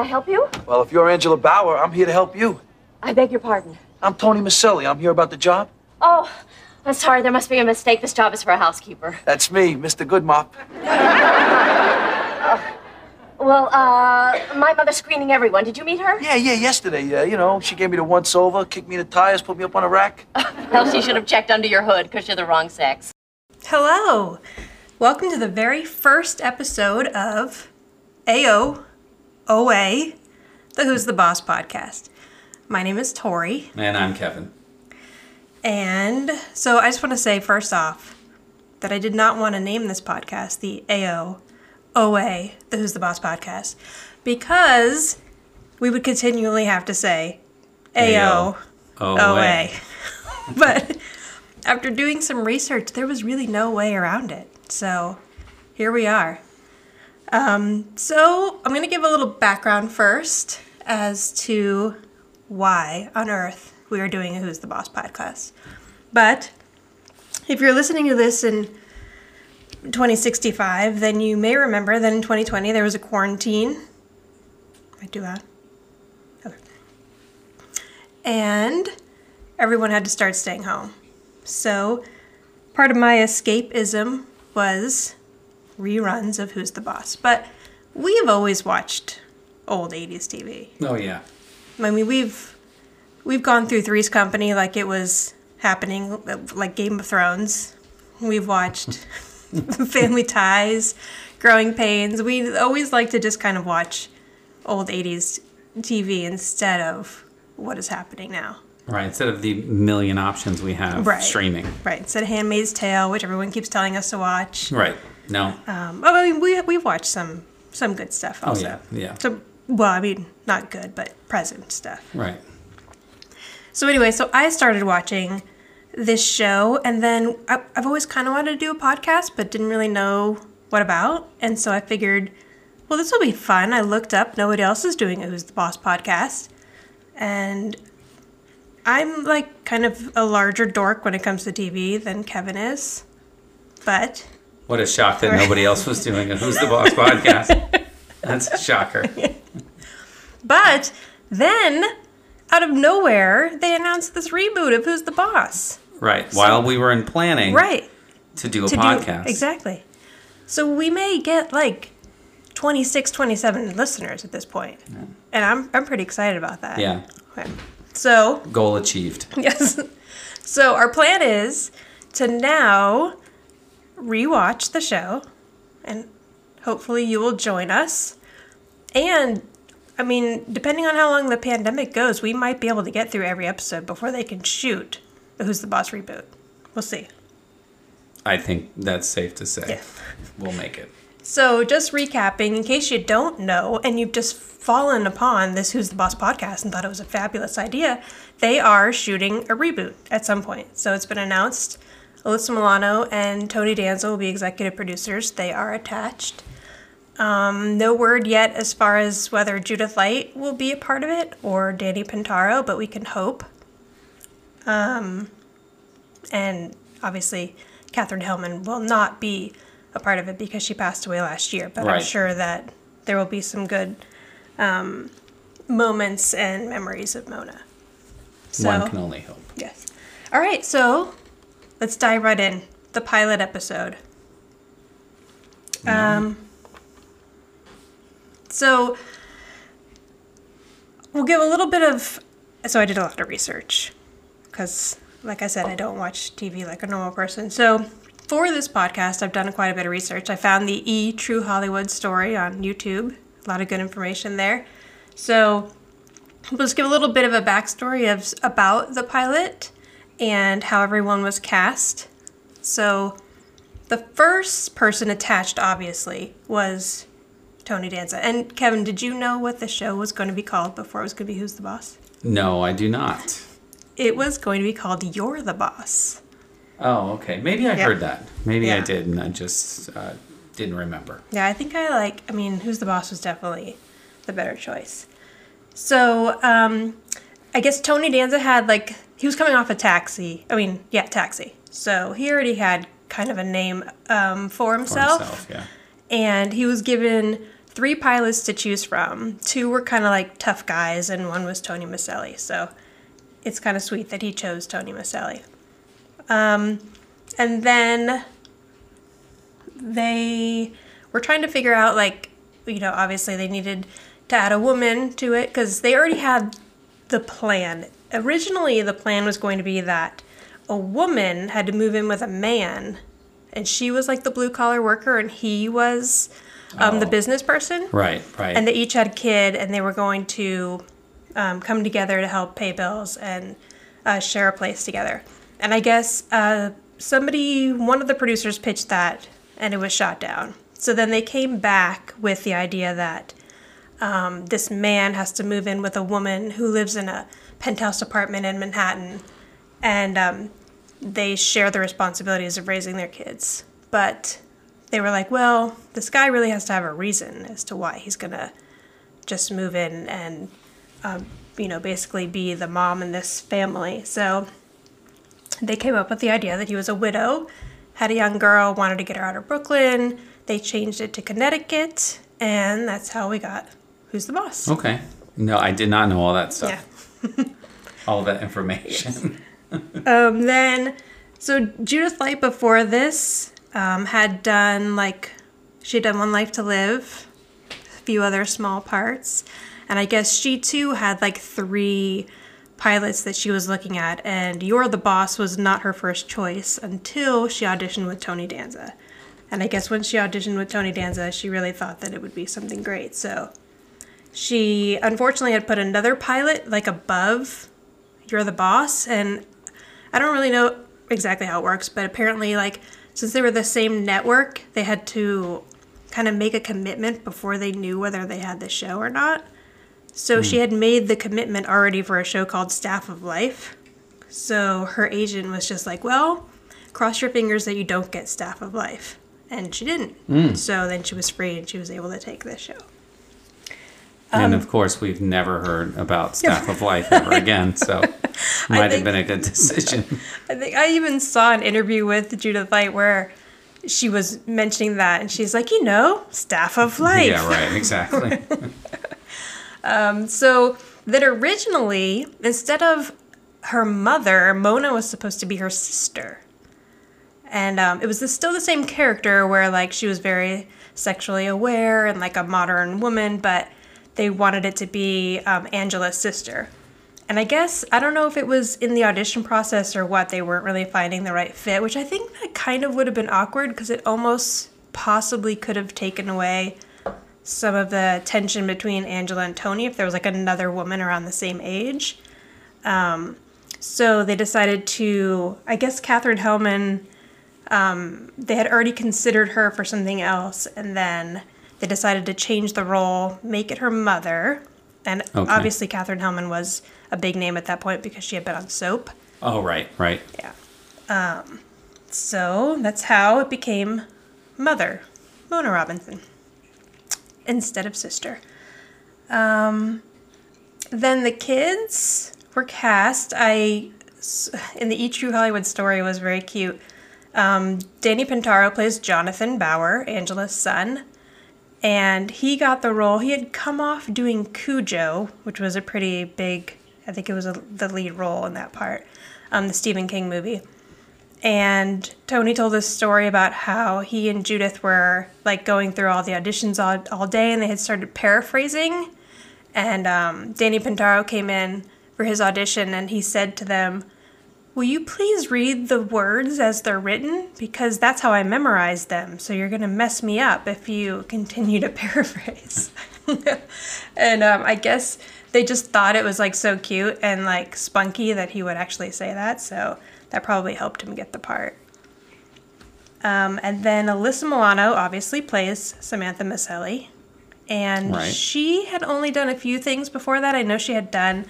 I help you? Well, if you're Angela Bauer, I'm here to help you. I beg your pardon. I'm Tony Micelli. I'm here about the job. Oh, I'm sorry. There must be a mistake. This job is for a housekeeper. That's me, Mr. Goodmop. Well, uh, my mother's screening everyone. Did you meet her? Yeah, yeah, yesterday. Uh, you know, she gave me the once over, kicked me in the tires, put me up on a rack. Well, she should have checked under your hood because you're the wrong sex. Hello! Welcome to the very first episode of AO OA, the Who's the Boss podcast. My name is Tori, And I'm Kevin. and so I just want to say first off that I did not want to name this podcast the AO OA, the Who's the Boss podcast, because we would continually have to say AO OA. but after doing some research, there was really no way around it. So here we are. Um, so I'm going to give a little background first as to why on earth we are doing a Who's the Boss podcast. But if you're listening to this in 2065, then you may remember that in 2020 there was a quarantine. I do that. And everyone had to start staying home. So part of my escapism was reruns of Who's the Boss. But we've always watched old 80s TV. Oh yeah. I mean, we've we've gone through Three's Company like it was happening, like Game of Thrones. We've watched Family Ties, Growing Pains. We always like to just kind of watch old 80s TV instead of what is happening now. Right. Instead of the million options we have Right. streaming. Right. Instead of Handmaid's Tale, which everyone keeps telling us to watch. Right. No. Um, oh, I mean, we we've watched some some good stuff. also. oh yeah. Yeah. So, well, I mean, not good, but present stuff. right. So anyway, so I started watching this show, and then I, I've always kind of wanted to do a podcast, but didn't really know what about. And so I figured, well, this will be fun. I looked up. Nobody else is doing it. Who's the Boss podcast, and I'm like kind of a larger dork when it comes to TV than Kevin is, but What a shock that nobody else was doing a Who's the Boss podcast. That's a shocker. but then out of nowhere they announced this reboot of Who's the Boss. Right. While we were in planning Right. to do a to podcast. do exactly. So we may get like 26, 27 listeners at this point. And I'm I'm pretty excited about that. Yeah. Okay. So, Goal achieved. yes. So our plan is to now rewatch the show and hopefully you will join us. And I mean, depending on how long the pandemic goes, we might be able to get through every episode before they can shoot the Who's the Boss reboot. We'll see. I think that's safe to say. Yeah. We'll make it. So, just recapping, in case you don't know, and you've just fallen upon this Who's the Boss podcast and thought it was a fabulous idea, they are shooting a reboot at some point. So, it's been announced. Alyssa Milano and Tony Danza will be executive producers. They are attached. Um, no word yet as far as whether Judith Light will be a part of it or Danny Pintauro, but we can hope. Um, and obviously, Katherine Helmond will not be a part of it because she passed away last year. But I'm sure that there will be some good um, moments and memories of Mona. So, One can only hope. yes. All right, so let's dive right in. The pilot episode. Um, so we'll give a little bit of. So I did a lot of research because, like I said, I don't watch TV like a normal person. So for this podcast, I've done quite a bit of research. I found the E True Hollywood story on YouTube. A lot of good information there. So let's give a little bit of a backstory of about the pilot and how everyone was cast. So the first person attached, obviously, was Tony Danza. And Kevin, did you know what the show was going to be called before it was going to be Who's the Boss? No, I do not. It was going to be called You're the Boss. Oh, okay. Maybe I Yeah. heard that. Maybe I did, and I just uh, didn't remember. Yeah, I think I like, I mean, Who's the Boss was definitely the better choice. So, um, I guess Tony Danza had like, he was coming off a taxi. I mean, yeah, taxi. So he already had kind of a name um, for For himself. himself, yeah. and he was given three pilots to choose from. Two were kind of like tough guys, and one was Tony Micelli. So it's kind of sweet that he chose Tony Micelli. Um, and then they were trying to figure out, like, you know, obviously they needed to add a woman to it because they already had the plan. Originally, the plan was going to be that a woman had to move in with a man, and she was like the blue collar worker, and he was um, the Oh. business person. Right, right. And they each had a kid, and they were going to um, come together to help pay bills and uh, share a place together. And I guess uh, somebody, one of the producers pitched that, and it was shot down. So then they came back with the idea that um, this man has to move in with a woman who lives in a penthouse apartment in Manhattan, and um, they share the responsibilities of raising their kids. But they were like, well, this guy really has to have a reason as to why he's gonna just move in and, um, you know, basically be the mom in this family. So they came up with the idea that he was a widow, had a young girl, wanted to get her out of Brooklyn. They changed it to Connecticut, and that's how we got Who's the Boss. okay. No, I did not know all that stuff. Yeah. All that information. Um, then, so Judith Light before this um, had done like she had done One Life to Live, a few other small parts, and I guess she too had like three pilots that she was looking at. And You're the Boss was not her first choice until she auditioned with Tony Danza. And I guess when she auditioned with Tony Danza, she really thought that it would be something great. So she unfortunately had put another pilot like above You're the Boss, and I don't really know exactly how it works, but apparently, like, since they were the same network, they had to kind of make a commitment before they knew whether they had the show or not. So she hmm. had made the commitment already for a show called Staff of Life. So her agent was just like, well, cross your fingers that you don't get Staff of Life. And she didn't. Hmm. So then she was free and she was able to take this show. Um, and of course, we've never heard about Staff of Life ever again, so might have been a good decision. I think I even saw an interview with Judith Light where she was mentioning that, and she's like, you know, staff of life. Yeah, right, exactly. So that originally, instead of her mother, Mona was supposed to be her sister. And um, it was the, still the same character where, like, she was very sexually aware and like a modern woman, but they wanted it to be um, Angela's sister. And I guess, I don't know if it was in the audition process or what, they weren't really finding the right fit, which I think that kind of would have been awkward because it almost possibly could have taken away some of the tension between Angela and Tony if there was like another woman around the same age. Um, so they decided to, I guess Katherine Helmond, um, they had already considered her for something else, and then they decided to change the role, make it her mother. And Okay. obviously, Katherine Helmond was a big name at that point because she had been on soap. oh, right, right. Yeah. Um, so that's how it became Mother, Mona Robinson, instead of sister. Um, then the kids were cast. I in the E True Hollywood story was very cute. Um, Danny Pintauro plays Jonathan Bauer, Angela's son, and he got the role. He had come off doing Cujo, which was a pretty big. I think it was a, the lead role in that part, um, the Stephen King movie. And Tony told this story about how he and Judith were like going through all the auditions all, all day and they had started paraphrasing. And um, Danny Pintauro came in for his audition and he said to them, Will you please read the words as they're written? Because that's how I memorize them. So you're going to mess me up if you continue to paraphrase. and um, I guess they just thought it was like so cute and like spunky that he would actually say that. So that probably helped him get the part. Um, and then Alyssa Milano obviously plays Samantha Micelli. And Right. she had only done a few things before that. I know she had done,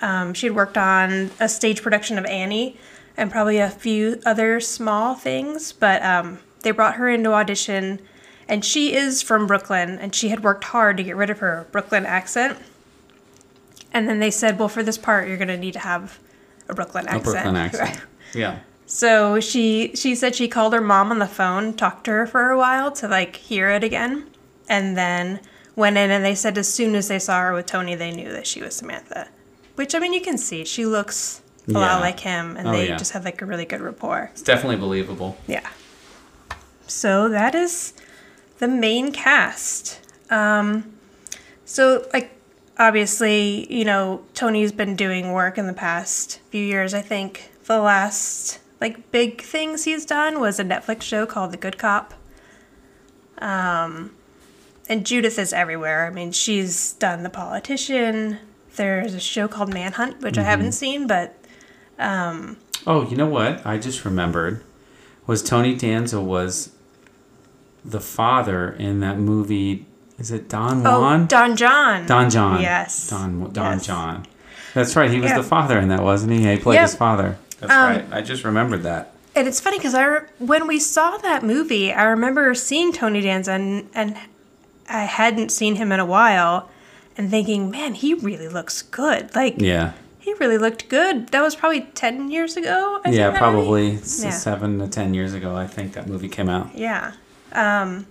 um, she had worked on a stage production of Annie and probably a few other small things. But um, they brought her into audition. And she is from Brooklyn. And she had worked hard to get rid of her Brooklyn accent. And then they said, well, for this part, you're going to need to have a Brooklyn accent. A. Brooklyn accent. Right. Yeah. So she she said she called her mom on the phone, talked to her for a while to like hear it again, and then went in and they said as soon as they saw her with Tony, they knew that she was Samantha. Which I mean, you can see she looks a Yeah. lot like him, and Oh, they yeah. just have like a really good rapport. It's definitely believable. Yeah. So that is the main cast. Um, so like obviously, you know, Tony's been doing work in the past few years. I think the last like big things he's done was a Netflix show called The Good Cop. Um, and Judith is everywhere. I mean, she's done The Politician. There's a show called Manhunt, which I haven't seen, but Oh, you know what? I just remembered. Was Tony Danza was the father in that movie? Is it Don Juan? oh, Don Jon. Don Jon. Yes. Don Don Yes. John. That's right. He was Yeah. the father in that, wasn't he? He played Yeah. his father. That's Um, right. I just remembered that. And it's funny because I re- when we saw that movie, I remember seeing Tony Danza and, and I hadn't seen him in a while, and thinking, man, he really looks good. Like Yeah. he really looked good. That was probably ten years ago. I Yeah, probably Yeah. seven to ten years ago. I think that movie came out. Yeah. Um,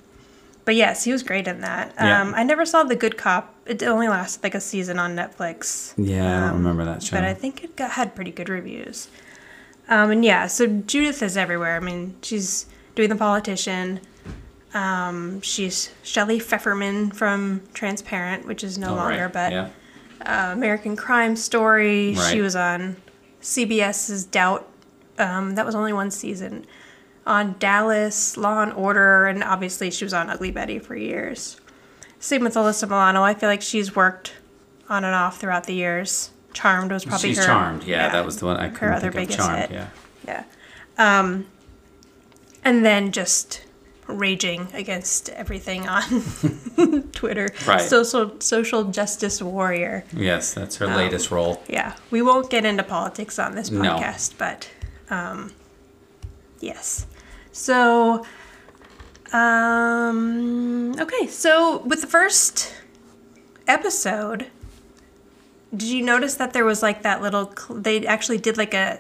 but yes, he was great in that. Yeah. Um, I never saw The Good Cop. It only lasted like a season on Netflix. Yeah, I don't Um, remember that show. But I think it got, had pretty good reviews. Um, and yeah, so Judith is everywhere. I mean, she's doing the politician. Um, she's Shelley Pfefferman from Transparent, which is no Oh, longer, right. but yeah. uh, American Crime Story. She was on CBS's Doubt. Um, that was only one season. On Dallas, Law and Order, and obviously she was on Ugly Betty for years. Same with Alyssa Milano. I feel like she's worked on and off throughout the years. Charmed was probably She's her. charmed. Yeah, that was the one I couldn't other biggest Charmed. hit. Yeah. Yeah. Um, and then just raging against everything on Twitter. Right. Social social justice warrior. Yes, that's Um, her latest role. Yeah. We won't get into politics on this No. podcast, but um, yes. So um okay, so with the first episode, did you notice that there was like that little they actually did like a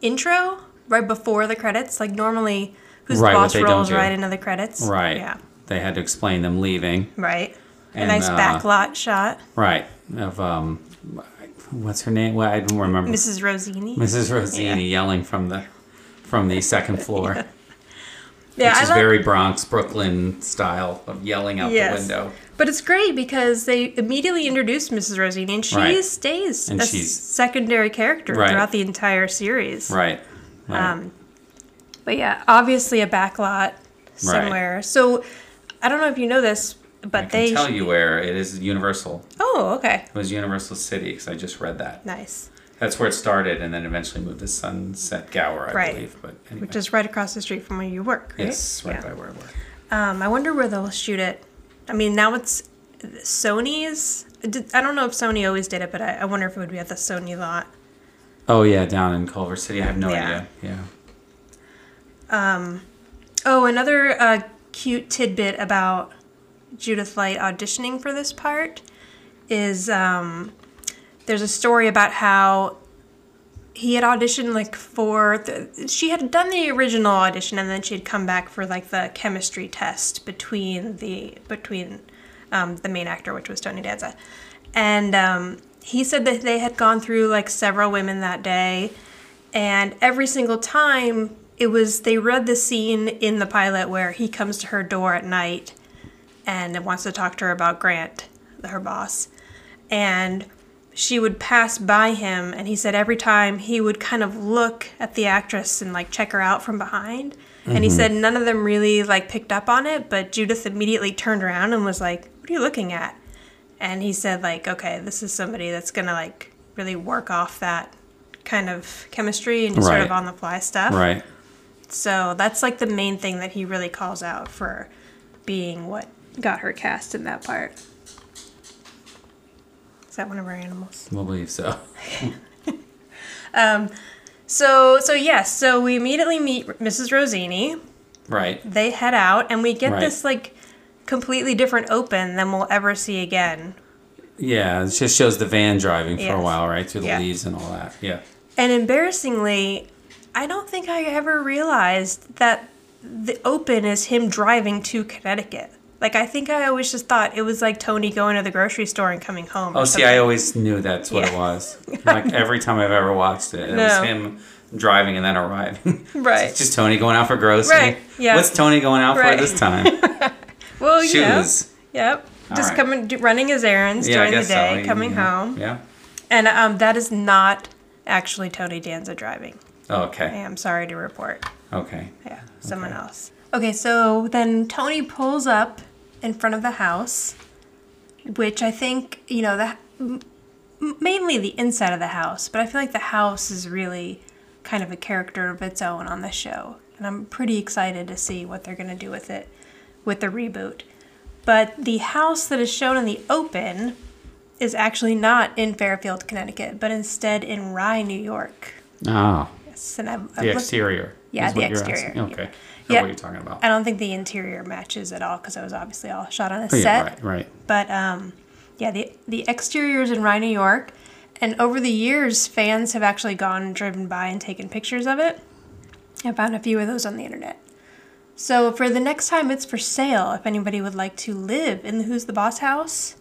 intro right before the credits? Like normally who's Right, boss rolls right into the credits. Right. Yeah. They had to explain them leaving. Right. And, a nice uh, backlot shot. Right. Of um, what's her name? Well, I don't remember. Mrs. Rossini. Mrs. Rossini yelling from the from the second floor, yeah, which I is love- very Bronx, Brooklyn style of yelling out Yes. the window. But it's great because they immediately introduced Mrs. Rossini, and she Right. stays And a she's- secondary character Right. throughout the entire series. Right. right. Um, but yeah, obviously a backlot somewhere. So I don't know if you know this, but I can they. tell you where it is. Universal. Oh, okay, It was Universal City because I just read that. nice. That's where it started, and then eventually moved to Sunset Gower, I Right. believe. But anyway. Which is right across the street from where you work, right? yes, right Yeah. by where I work. Um, I wonder where they'll shoot it. I mean, now it's Sony's. I don't know if Sony always did it, but I, I wonder if it would be at the Sony lot. Oh yeah, down in Culver City. I have no Yeah. idea. Yeah. Oh, another uh, cute tidbit about Judith Light auditioning for this part is um, there's a story about how he had auditioned like for the, she had done the original audition and then she had come back for like the chemistry test between the between um, the main actor which was Tony Danza. And um, he said that they had gone through like several women that day and every single time it was they read the scene in the pilot where he comes to her door at night and wants to talk to her about Grant, her boss. And she would pass by him and he said every time he would kind of look at the actress and like check her out from behind. And he mm-hmm. said none of them really like picked up on it, but Judith immediately turned around and was like, "What are you looking at?" And he said like, "Okay, this is somebody that's going to like really work off that kind of chemistry and just sort of on the fly stuff." Right. So that's like the main thing that he really calls out for being what got her cast in that part. Is that one of our animals? We'll believe so. um, So so yes, so we immediately meet Mrs. Rossini. Right. They head out and we get Right. this like completely different open than we'll ever see again. Yeah, it just shows the van driving for a while, right? Through the Yeah. leaves and all that. Yeah. And embarrassingly, I don't think I ever realized that the open is him driving to Connecticut. Like I think I always just thought it was like Tony going to the grocery store and coming home. Oh, see, I always knew that's what it Yeah. was. Like every time I've ever watched it, it No. was him driving and then arriving. Right. It's just Tony going out for grocery. Right, yeah. What's Tony going out Right. for this time? well. Shoes. Yep. All Just right. coming, running his errands Yeah, during the guess so. day, coming yeah. home, Yeah. and um, that is not actually Tony Danza driving. I Okay. I am sorry to report. Okay. Yeah, someone Okay. else. Okay, so then Tony pulls up in front of the house, which I think, you know, the mainly the inside of the house, but I feel like the house is really kind of a character of its own on the show. And I'm pretty excited to see what they're going to do with it with the reboot. But the house that is shown in the open is actually not in Fairfield, Connecticut, but instead in Rye, New York. Oh, Yes, and I've, I've the looked- exterior. Yeah, the exterior. Okay. Yeah. What you're talking about. I don't think the interior matches at all because it was obviously all shot on a Oh, yeah, set. right, right. But um, yeah, the the exterior is in Rye, New York, and over the years, fans have actually gone and driven by and taken pictures of it. I found a few of those on the internet. So for the next time it's for sale, if anybody would like to live in the Who's the Boss house,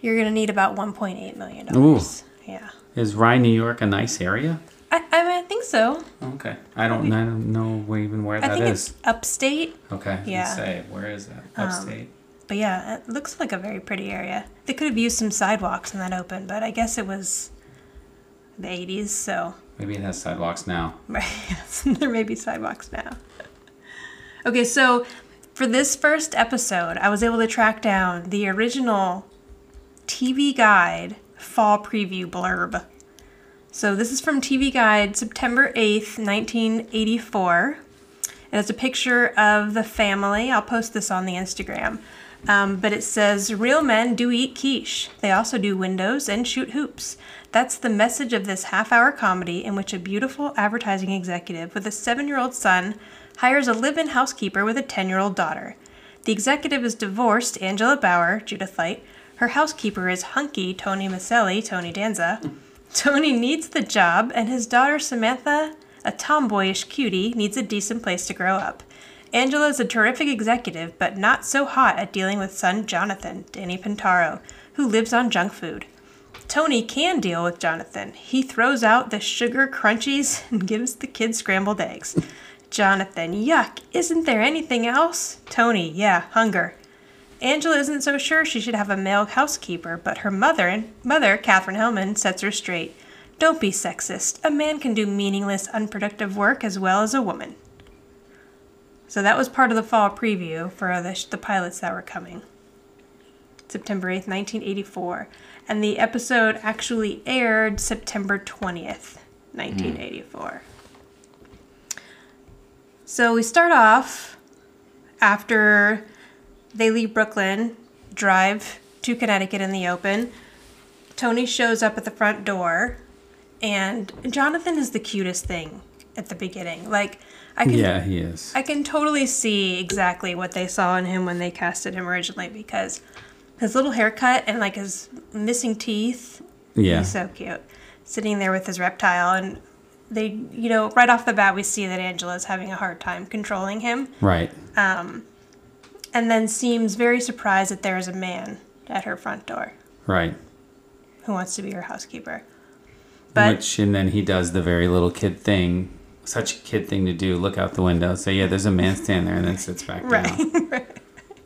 you're gonna need about 1.8 million dollars. Yeah, Is Rye, New York, a nice area? I, I mean I think so. Okay. I don't. I don't know where, even where that is. I that think is. it's upstate. Okay. yeah. Um, say where is that? Upstate. But yeah, it looks like a very pretty area. They could have used some sidewalks in that open, but I guess it was the 80s, so Maybe it has sidewalks now. right, there may be sidewalks now. Okay, so for this first episode, I was able to track down the original TV Guide fall preview blurb. So this is from TV Guide, September 8th, 1984. And it's a picture of the family. I'll post this on the Instagram. Um, but it says, Real men do eat quiche. They also do windows and shoot hoops. That's the message of this half hour comedy in which a beautiful advertising executive with a seven year old son hires a live in housekeeper with a 10 year old daughter. The executive is divorced, Angela Bauer, Judith Light. Her housekeeper is hunky, Tony Micelli, Tony Danza. Tony needs the job, and his daughter Samantha, a tomboyish cutie, needs a decent place to grow up. Angela is a terrific executive, but not so hot at dealing with son Jonathan, Danny Pintauro, who lives on junk food. Tony can deal with Jonathan. He throws out the sugar crunchies and gives the kids scrambled eggs. Jonathan, yuck, isn't there anything else? Tony, yeah, hunger. Angela isn't so sure she should have a male housekeeper, but her mother, mother Katherine Helmond, sets her straight. Don't be sexist. A man can do meaningless, unproductive work as well as a woman. So that was part of the fall preview for the, the pilots that were coming. September 8th, 1984. And the episode actually aired September 20th, 1984. So we start off after they leave Brooklyn, drive to Connecticut in the open. Tony shows up at the front door, and Jonathan is the cutest thing at the beginning. Like, I can Yeah, he is. I can totally see exactly what they saw in him when they casted him originally because his little haircut and like his missing teeth. Yeah. He's so cute. Sitting there with his reptile and they you know, right off the bat we see that Angela's having a hard time controlling him Right. Um, and then seems very surprised that there is a man at her front door Right. who wants to be her housekeeper. But Which and then he does the very little kid thing. Such a kid thing to do. Look out the window. Say, yeah, there's a man standing there, and then sits back right. down.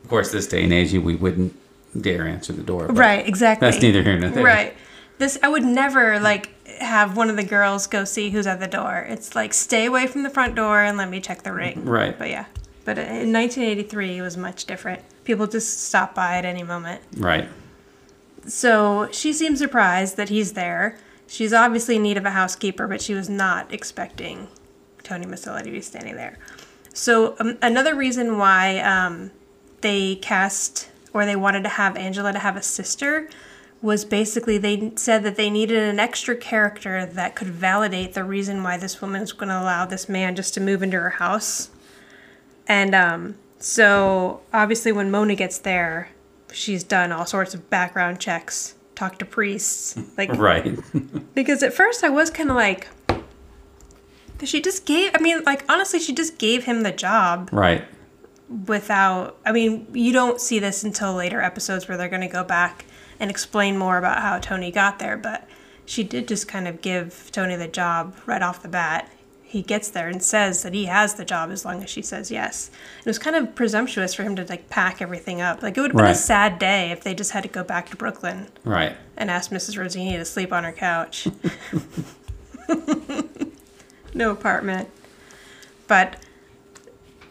Of course, this day and age, we wouldn't dare answer the door. but right, exactly. That's neither here nor there. Right. This I would never like have one of the girls go see who's at the door. It's like stay away from the front door and let me check the ring. Right. But yeah. But in 1983 it was much different. People just stop by at any moment. Right. So she seems surprised that he's there. She's obviously in need of a housekeeper, but she was not expecting Tony Micelli to be standing there. So um, another reason why um, they cast or they wanted to have Angela to have a sister was basically they said that they needed an extra character that could validate the reason why this woman is going to allow this man just to move into her house. And um, so obviously when Mona gets there, she's done all sorts of background checks, talked to priests, like Right. because at first I was kind of like, she just gave. I mean, like honestly, she just gave him the job. right. without. I mean, you don't see this until later episodes where they're going to go back and explain more about how Tony got there. But she did just kind of give Tony the job right off the bat. He gets there and says that he has the job as long as she says yes. It was kind of presumptuous for him to like pack everything up. Like it would have been a sad day if they just had to go back to Brooklyn Right. and ask Mrs. Rossini to sleep on her couch. no apartment. But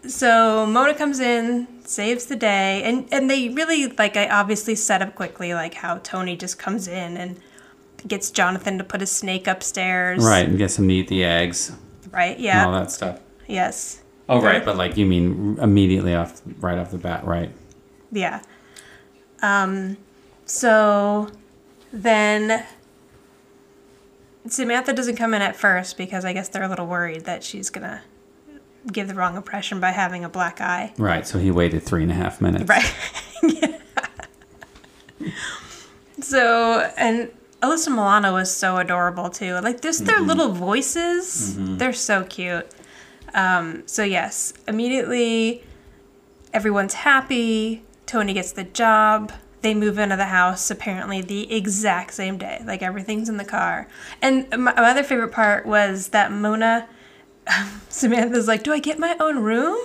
so Mona comes in, saves the day, and and they really like I obviously set up quickly like how Tony just comes in and gets Jonathan to put his snake upstairs. Right. And gets him to eat the eggs Right. and Yeah. all that stuff. Yes. Oh, right. But like you mean immediately off, right off the bat, right? Yeah. Um, so then Samantha doesn't come in at first because I guess they're a little worried that she's gonna give the wrong impression by having a black eye. Right. So he waited three and a half minutes. Right. so and Alyssa Milano was so adorable too. Like just their little voices, they're so cute. Um, so yes, immediately everyone's happy. Tony gets the job. They move into the house apparently the exact same day. Like everything's in the car. And my, my other favorite part was that Mona, Samantha's like, "Do I get my own room?"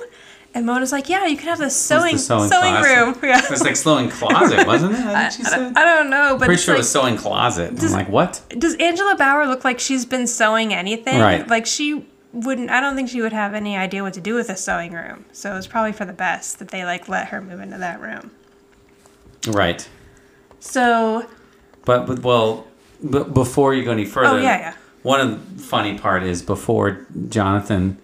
And Mona's like, "Yeah, you can have the sewing sewing, closet. room." Yeah. It was like sewing closet, wasn't it? I think she said. I don't know, but I'm Pretty sure like, it was sewing closet. I'm like, what? does Angela Bauer look like she's been sewing anything? Right. Like she wouldn't. I don't think she would have any idea what to do with a sewing room. So it was probably for the best that they like let her move into that room. Right. So But, but well, b- before you go any further, Oh, yeah, yeah. One of the funny part is before Jonathan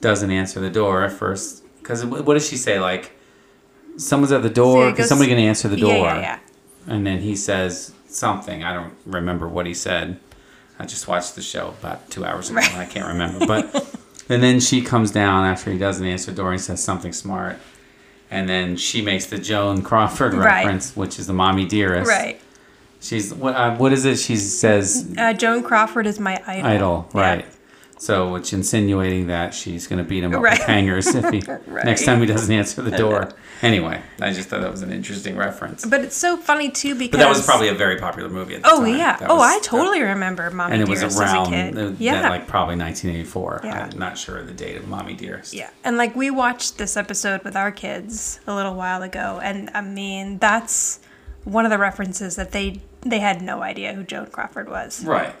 doesn't answer the door at first, because what does she say? Like, someone's at the door. Is goes- somebody going to answer the door? yeah, yeah, yeah. And then he says something. I don't remember what he said. I just watched the show about two hours ago. and I can't remember. But and then she comes down after he doesn't answer the door and says something smart. And then she makes the Joan Crawford Right. reference, which is the mommy dearest. Right. She's what? Uh, what is it? She says Uh, Joan Crawford is my idol. idol, Yeah. So, which insinuating that she's going to beat him up Right. with hangers if he Right. next time he doesn't answer the door. Anyway, I just thought that was an interesting reference. But it's so funny too because But that was probably a very popular movie at the Oh time. yeah. That oh, was- I totally remember Mommy and it was Dearest around as a kid. uh, yeah. that, like probably 1984. Yeah. I'm not sure of the date of Mommy Dearest. Yeah, and like we watched this episode with our kids a little while ago, and I mean that's one of the references that they they had no idea who Joan Crawford was, Right.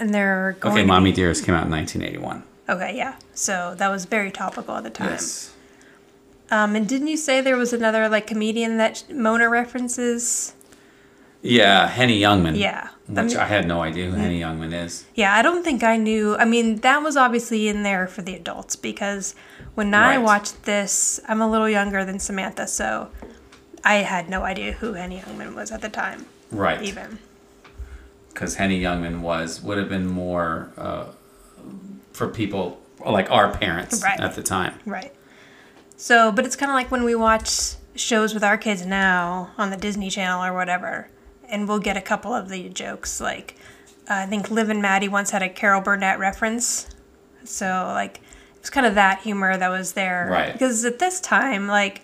And they're going. Okay, Mommy Dearest came out in 1981. Okay, yeah. So that was very topical at the time. Yes. Um, and didn't you say there was another like comedian that Mona references? Yeah, Henny Youngman. Yeah. Which I had no idea who Henny Youngman is. Yeah, I don't think I knew. I mean, that was obviously in there for the adults because when I watched this, I'm a little younger than Samantha, so I had no idea who Henny Youngman was at the time. Right. Even. Because Henny Youngman was would have been more uh, for people like our parents Right. at the time. Right. So, but it's kind of like when we watch shows with our kids now on the Disney Channel or whatever, and we'll get a couple of the jokes. Like, uh, I think Liv and Maddie once had a Carol Burnett reference. So, like, it was kind of that humor that was there. Right. Because at this time, like,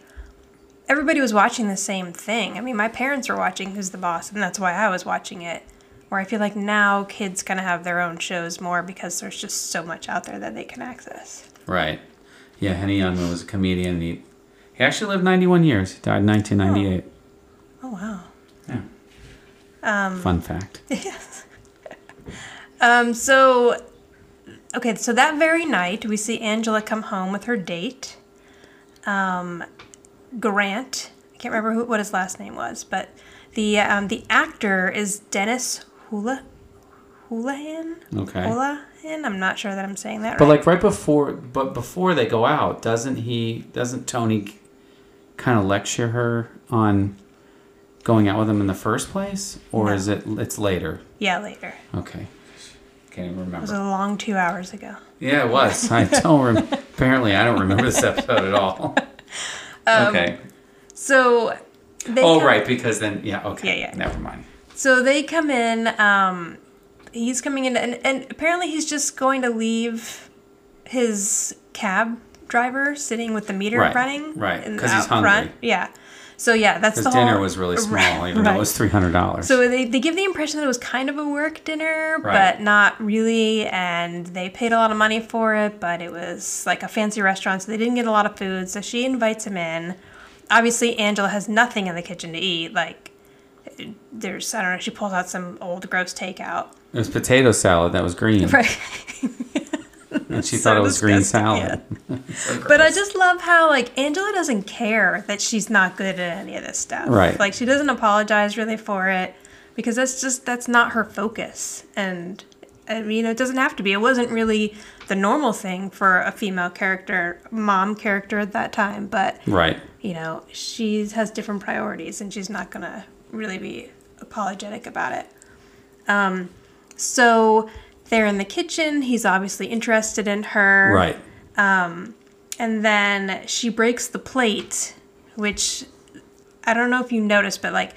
everybody was watching the same thing. I mean, my parents were watching Who's the Boss, and that's why I was watching it. Where I feel like now kids kind of have their own shows more because there's just so much out there that they can access. Right. Yeah, Henny Youngman was a comedian. He he actually lived 91 years. He died in 1998. Oh, wow. Yeah. Um, Fun fact. Yes. um, so, okay, so that very night, we see Angela come home with her date. Um, Grant, I can't remember who, what his last name was, but the um, the actor is Dennis Hula, Houlihan. Okay. Houlihan. I'm not sure that I'm saying that But right. like right before, but before they go out, doesn't he? Doesn't Tony kind of lecture her on going out with him in the first place, or No. is it? It's later. yeah, later. Okay. Can't even remember. It was a long two hours ago. Yeah, it was. I don't. Rem- apparently, I don't remember this episode at all. Um, okay. So. They Oh, right. Because then, yeah. Okay. Yeah, yeah. Never mind. So they come in. Um, he's coming in, and, and apparently he's just going to leave his cab driver sitting with the meter Right, running. right, in- 'cause he's out front. hungry. Yeah. So yeah, that's the dinner whole, was really small, Right, even though it was three hundred dollars. So they, they give the impression that it was kind of a work dinner, Right. but not really. And they paid a lot of money for it, but it was like a fancy restaurant, so they didn't get a lot of food. So she invites him in. Obviously, Angela has nothing in the kitchen to eat. Like, there's, I don't know, she pulls out some old gross takeout. it was potato salad that was green, Right. and she So thought it was green salad. So But I just love how like Angela doesn't care that she's not good at any of this stuff. Right. Like she doesn't apologize really for it because that's just that's not her focus. And I mean it doesn't have to be. It wasn't really the normal thing for a female character, mom character at that time, but right, you know, she has different priorities and she's not gonna really be apologetic about it. Um, so they're in the kitchen. He's obviously interested in her. right. And then she breaks the plate, which I don't know if you noticed, but like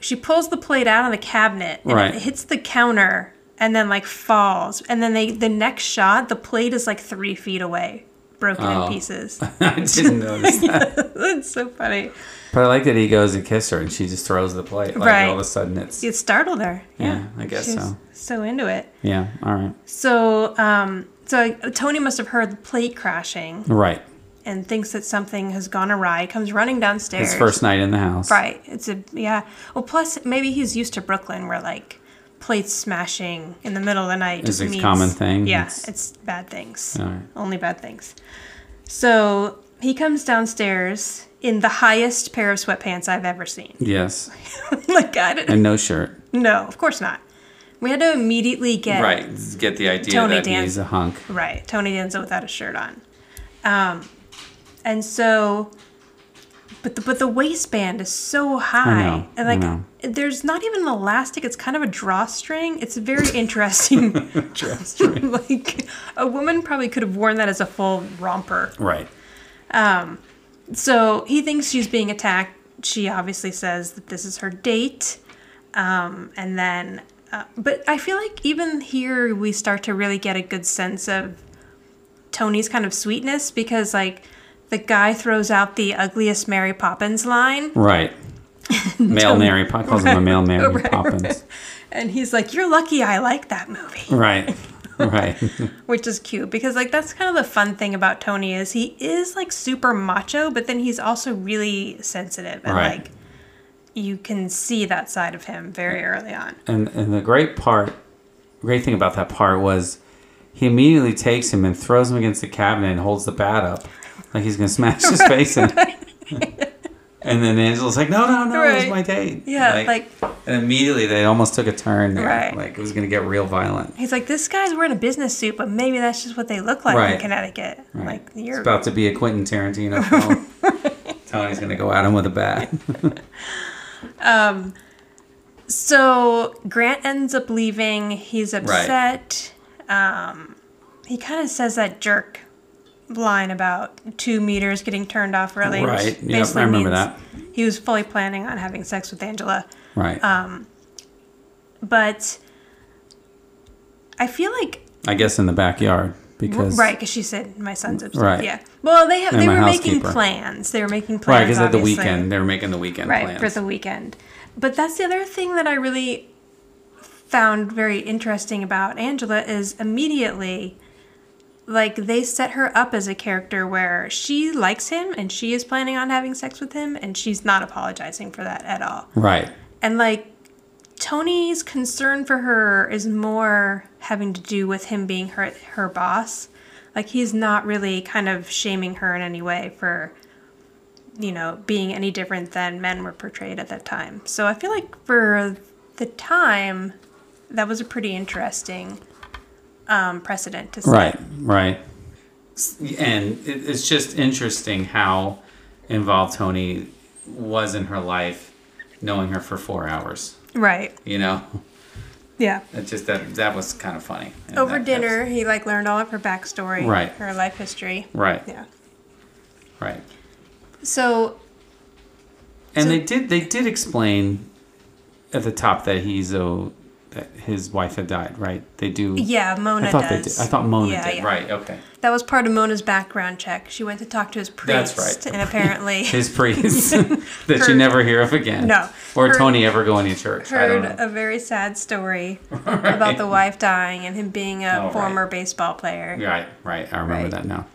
she pulls the plate out of the cabinet and Right. it hits the counter and then like falls. And then they the next shot, the plate is like three feet away, broken Oh. in pieces. I didn't notice that, That's so funny. But I like that he goes and kiss her and she just throws the plate. Like Right. all of a sudden, it's It startled her. Yeah, I guess She's so. So into it. yeah, all right, So, um, so Tony must have heard the plate crashing right. and thinks that something has gone awry. Comes running downstairs. His first night in the house, Right. It's a yeah. Well, plus maybe he's used to Brooklyn, where like plates smashing in the middle of the night Is a common thing? Yeah, It's- it's, bad things. All right. Only bad things. So he comes downstairs in the highest pair of sweatpants I've ever seen. Yes, like I didn't. and no shirt. No, of course not. We had to immediately get Right, get the idea Tony that Dan- he's a hunk. Right, Tony Danza without a shirt on. Um, and so, but the but the waistband is so high, know, and like there's not even an elastic. It's kind of a drawstring. It's very interesting. Drawstring. like a woman probably could have worn that as a full romper. Right. So he thinks she's being attacked. She obviously says that this is her date. Um, and then, uh, but I feel like even here we start to really get a good sense of Tony's kind of sweetness because, like, the guy throws out the ugliest Mary Poppins line. Right. Male Mary Poppins. calls him a male Mary Right, Poppins. right. And he's like, You're lucky I like that movie. Right. Right. which is cute because like that's kind of the fun thing about Tony is he is like super macho, but then he's also really sensitive and Right. like you can see that side of him very early on. and and the great part, great thing about that part was, he immediately takes him and throws him against the cabinet and holds the bat up, like he's gonna smash his face in. it. And then Angela's like, "No, no, no, it was my date." Yeah, like, and immediately they almost took a turn there, Right. like it was gonna get real violent. he's like this guy's wearing a business suit, but maybe that's just what they look like Right. in Connecticut. Right. Like you're about to be a Quentin Tarantino film. Tony's gonna go at him with a bat. um, So Grant ends up leaving. He's upset. Um, he kind of says that jerk line about two meters getting turned off early. Right. Yep, I basically remember that. He was fully planning on having sex with Angela. right. Um, But I feel like I guess in the backyard because right because she said my son's upset. Right. Yeah. Well, they have they were making plans. They were making plans. right because at the weekend they were making the weekend right plans. for the weekend. But that's the other thing that I really found very interesting about Angela is immediately like they set her up as a character where she likes him and she is planning on having sex with him and she's not apologizing for that at all. right. And like Tony's concern for her is more having to do with him being her her boss. Like he's not really kind of shaming her in any way for you know, being any different than men were portrayed at that time. So I feel like for the time that was a pretty interesting um, precedent to set. Right, right. And it's just interesting how involved Tony was in her life, knowing her for four hours. Right. You know, Yeah. it just that that was kind of funny. And Over that- dinner, he like learned all of her backstory, Right. her life history. Right, Yeah. right. So And So- they did they did explain at the top that he's a that his wife had died, right? They do. Yeah, Mona I thought does. they did. I thought Mona Yeah, did. yeah. Right. Okay. That was part of Mona's background check. She went to talk to his priest. That's right. And apparently His priest that you never hear of again. No. Or Heard- Tony ever going to church. I don't heard know. a very sad story about the wife dying and him being a Oh, right. former baseball player. Right. Right. I remember Right. that now.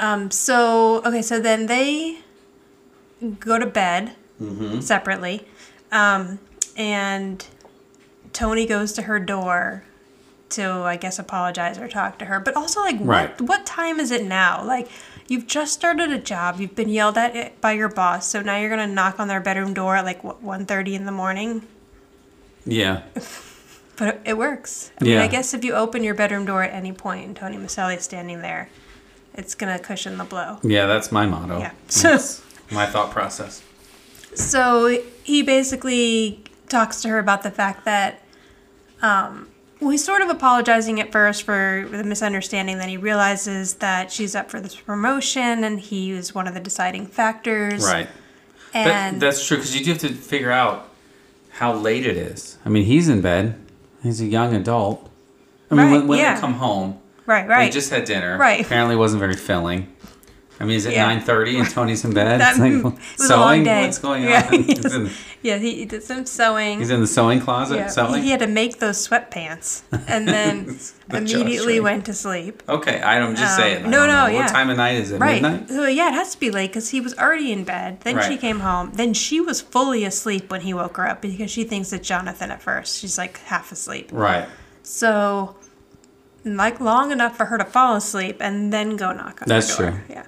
Um, so okay, so then they go to bed Mm-hmm. separately, um, and Tony goes to her door to, I guess, apologize or talk to her. But also, like, Right. what what time is it now? Like, you've just started a job, you've been yelled at it by your boss, so now you're gonna knock on their bedroom door at like what 1.30 in the morning. Yeah. But it, works. I mean, Yeah. I guess if you open your bedroom door at any point and Tony Micelli is standing there, it's gonna cushion the blow. Yeah. That's my motto. Yeah. That's my thought process. So he basically talks to her about the fact that, um, well, he's sort of apologizing at first for the misunderstanding. Then he realizes that she's up for this promotion, and he was one of the deciding factors. Right. That, And that's true because you do have to figure out how late it is. I mean, he's in bed. He's a young adult. I mean, Right, when, when yeah. they come home, right, right, they just had dinner. Right. Apparently, wasn't very filling. I mean, is it Yeah. nine thirty and Tony's in bed? That- It's like, it sewing. What's going Yeah, on? he's, in, yeah, he did some sewing. he's in the sewing closet yeah, sewing. he had to make those sweatpants, and then The immediately went to sleep. Okay, I don't just Um, say it. I no, no, know. yeah. What time of night is it? Right. Midnight. So yeah, it has to be late because he was already in bed. Then she came home. Then she was fully asleep when he woke her up because she thinks it's Jonathan at first. She's like half asleep. Right. So, like long enough for her to fall asleep and then go knock on That's the door. That's true. Yeah.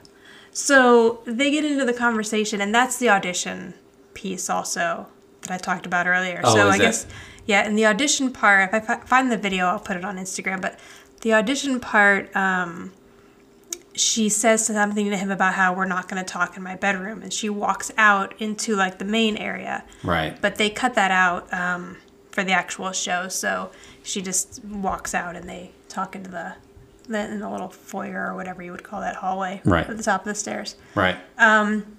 So they get into the conversation, and that's the audition piece also that I talked about earlier. Oh, so is I it? guess yeah, in the audition part, if I find the video, I'll put it on Instagram. But the audition part, um, she says something to him about how we're not going to talk in my bedroom, and she walks out into like the main area Right. but they cut that out um, for the actual show. So she just walks out and they talk into the, the in the little foyer or whatever you would call that hallway Right. at the top of the stairs. Right. Um,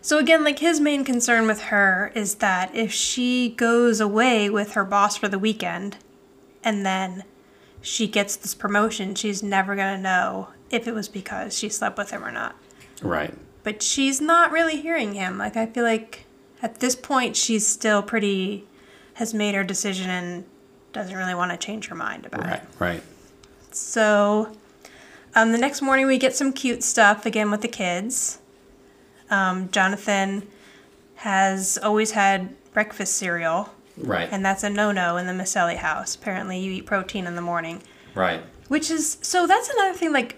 So again, like his main concern with her is that if she goes away with her boss for the weekend, and then she gets this promotion, she's never gonna know if it was because she slept with him or not. right. but she's not really hearing him. Like I feel like at this point she's still pretty has made her decision and doesn't really want to change her mind about Right. it. Right. So um, the next morning we get some cute stuff again with the kids. Um, Jonathan has always had breakfast cereal, Right. and that's a no-no in the Micelli house. Apparently, you eat protein in the morning. right. Which is so that's another thing like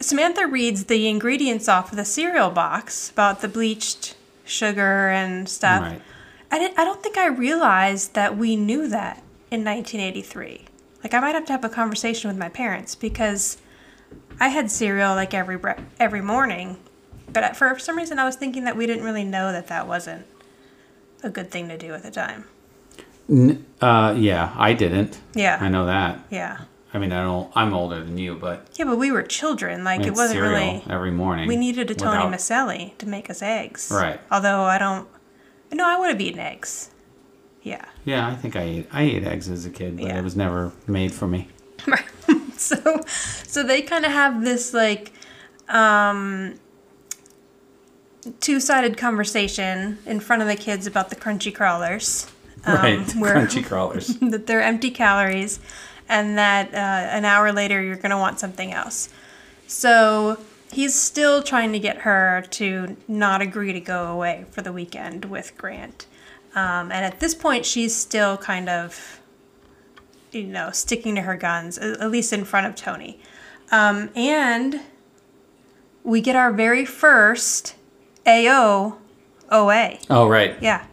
Samantha reads the ingredients off of the cereal box about the bleached sugar and stuff. Right. I didn't, I don't think I realized that we knew that in 1983. Like I might have to have a conversation with my parents because I had cereal like every bre- every morning, but for some reason I was thinking that we didn't really know that that wasn't a good thing to do at the time. N- uh, yeah, I didn't. Yeah. I know that. Yeah. I mean, I don't. I'm older than you, but Yeah, but we were children. Like it wasn't really every morning. We needed a Tony without- Micelli to make us eggs. Right. Although I don't. No, I would have eaten eggs. Yeah. Yeah, I think I ate. I ate eggs as a kid, but Yeah. it was never made for me. so, so they kind of have this like, um, two-sided conversation in front of the kids about the crunchy crawlers. um, right. where- Crunchy crawlers. that they're empty calories and that uh, an hour later you're going to want something else. So he's still trying to get her to not agree to go away for the weekend with Grant. Um, and at this point, she's still kind of, you know, sticking to her guns, at least in front of Tony. Um, and we get our very first AO OA. Oh, right. Yeah.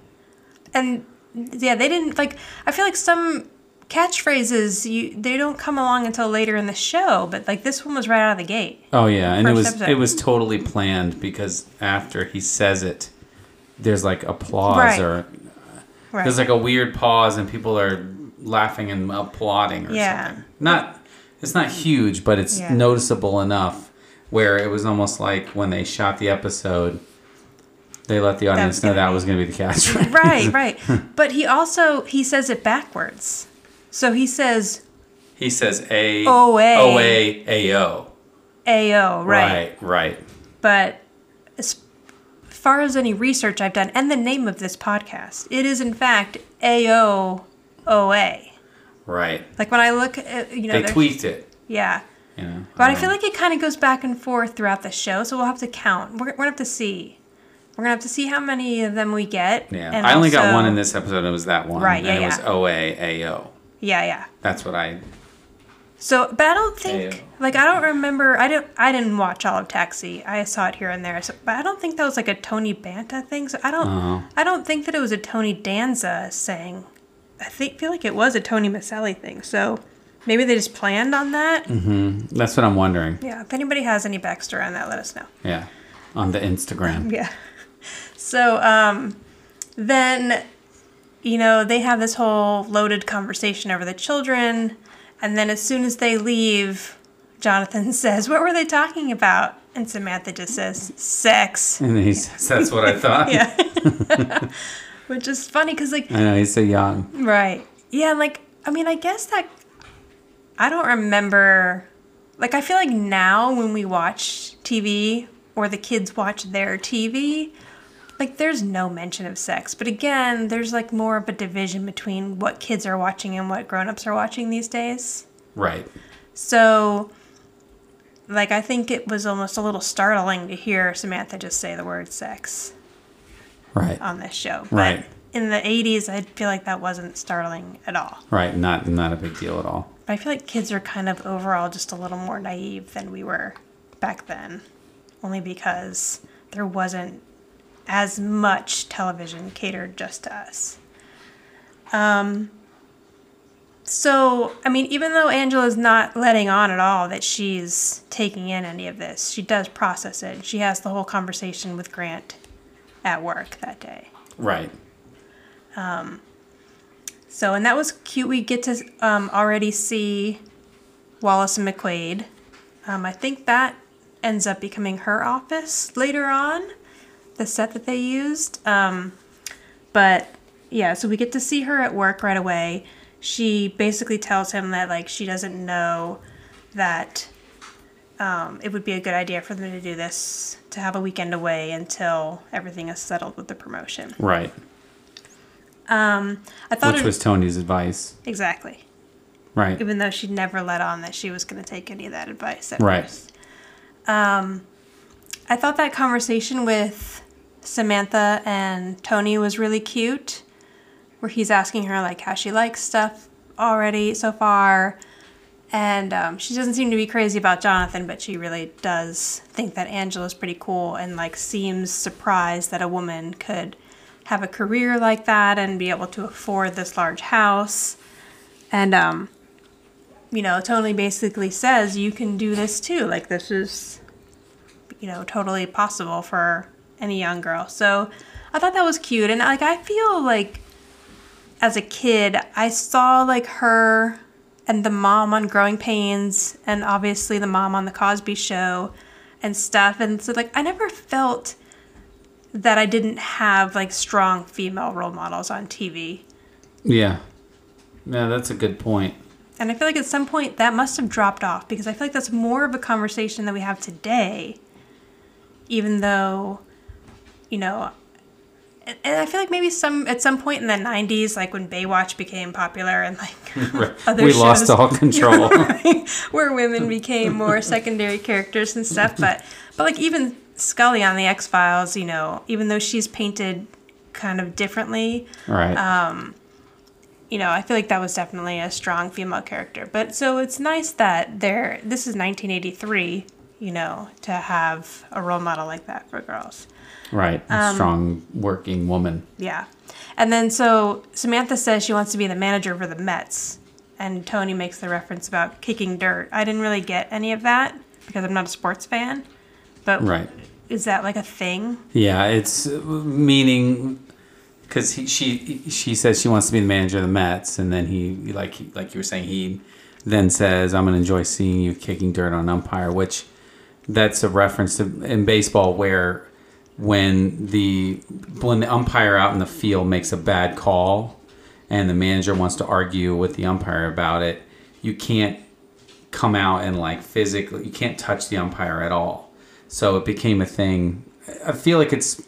And yeah, they didn't like I feel like some catchphrases you they don't come along until later in the show, but like this one was right out of the gate. Oh yeah, and it was episode. it was totally planned because after he says it, there's like applause Right. or Right. there's like a weird pause and people are laughing and applauding or Yeah. something. Not it's not huge, but it's Yeah. noticeable enough where it was almost like when they shot the episode They let the audience know that was going to be the catchphrase. right, right. But he also he says it backwards. So he says He says A OA. O A A O. AO, right. Right, right. But far as any research I've done, and the name of this podcast, it is in fact AOOA. Right. Like when I look at, you know, They tweaked it. Yeah. You know. But I Um, feel like it kind of goes back and forth throughout the show, so we'll have to count. We're, we're gonna have to see. We're gonna have to see how many of them we get. Yeah. and I only got one in this episode. and It was that one. Right, yeah, And it was yeah. O A A O. Yeah, yeah. That's what I. So, but I don't think, AO. Like, I don't remember. I didn't. I didn't watch all of Taxi. I saw it here and there. So, but I don't think that was like a Tony Danza thing. So I don't. Uh-huh. I don't think that it was a Tony Danza saying. I think feel like it was a Tony Micelli thing. So maybe they just planned on that. That's what I'm wondering. Yeah. If anybody has any backstory on that, let us know. Yeah. On the Instagram. Yeah. So um, then, you know, they have this whole loaded conversation over the children. And then as soon as they leave, Jonathan says, What were they talking about? And Samantha just says, Sex. And he says, "That's what I thought." Yeah. Which is funny because, like, I know he's so young. Right. Yeah, like I mean, I guess that I don't remember like I feel like now when we watch TV or the kids watch their TV, like there's no mention of sex. But again, there's like more of a division between what kids are watching and what grown-ups are watching these days. Right. So like I think it was almost a little startling to hear Samantha just say the word sex Right. on this show. But Right. in the 80s, I feel like that wasn't startling at all. Right. Not not a big deal at all. But I feel like kids are kind of overall just a little more naive than we were back then, only because there wasn't as much television catered just to us. Um, so, I mean, even though Angela's not letting on at all that she's taking in any of this, she does process it. She has the whole conversation with Grant at work that day. Right. Um, So, and that was cute. We get to um, already see Wallace and McQuaid. Um, I think that ends up becoming her office later on, the set that they used. Um, but yeah, so we get to see her at work right away. She basically tells him that like she doesn't know that um, it would be a good idea for them to do this to have a weekend away until everything is settled with the promotion. Right. Um, I thought Which it, was Tony's advice. exactly. Right. even though she'd never let on that she was going to take any of that advice at Right. first. Um, I thought that conversation with Samantha and Tony was really cute, where he's asking her like how she likes stuff already so far, and um, she doesn't seem to be crazy about Jonathan, but she really does think that Angela's pretty cool and like seems surprised that a woman could have a career like that and be able to afford this large house. And um, you know, Tony basically says you can do this too. Like this is, you know, totally possible for any young girl. So I thought that was cute, and like I feel like as a kid, I saw like her and the mom on Growing Pains, and obviously the mom on the Cosby Show, and stuff. And so like I never felt that I didn't have like strong female role models on TV. Yeah. Yeah, that's a good point. And I feel like at some point that must have dropped off because I feel like that's more of a conversation that we have today, even though, you know, and, I feel like maybe some at some point in the '90s, like when Baywatch became popular and like other we shows, lost all control. where women became more secondary characters and stuff. But but like even Scully on the X Files, you know, even though she's painted kind of differently, right. Uh, you know, I feel like that was definitely a strong female character. But so it's nice that there. This is 1983. You know, to have a role model like that for girls. Right. A um, strong working woman. Yeah. And then so Samantha says she wants to be the manager for the Mets. And Tony makes the reference about kicking dirt. I didn't really get any of that because I'm not a sports fan. But Right. is that like a thing? Yeah, it's meaning because she she says she wants to be the manager of the Mets, and then he like like you were saying he then says I'm gonna enjoy seeing you kicking dirt on umpire, which that's a reference to in baseball where when the when the umpire out in the field makes a bad call and the manager wants to argue with the umpire about it, you can't come out and like physically you can't touch the umpire at all. So it became a thing. I feel like it's